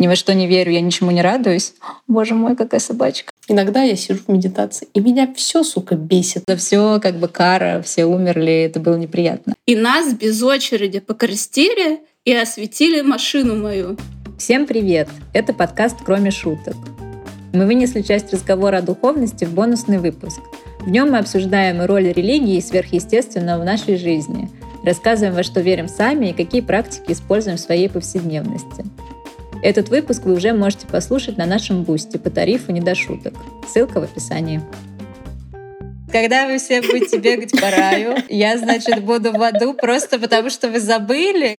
ни во что не верю, я ничему не радуюсь. Боже мой, какая собачка. Иногда я сижу в медитации, и меня все, сука, бесит. Это все как бы кара, все умерли, это было неприятно. И нас без очереди покрестили и осветили машину мою. Всем привет! Это подкаст «Кроме шуток». Мы вынесли часть разговора о духовности в бонусный выпуск. В нем мы обсуждаем роль религии и сверхъестественного в нашей жизни, рассказываем, во что верим сами и какие практики используем в своей повседневности. Этот выпуск вы уже можете послушать на нашем бусте по тарифу не до шуток. Ссылка в описании. Когда вы все будете бегать по раю, я, значит, буду в аду просто потому, что вы забыли.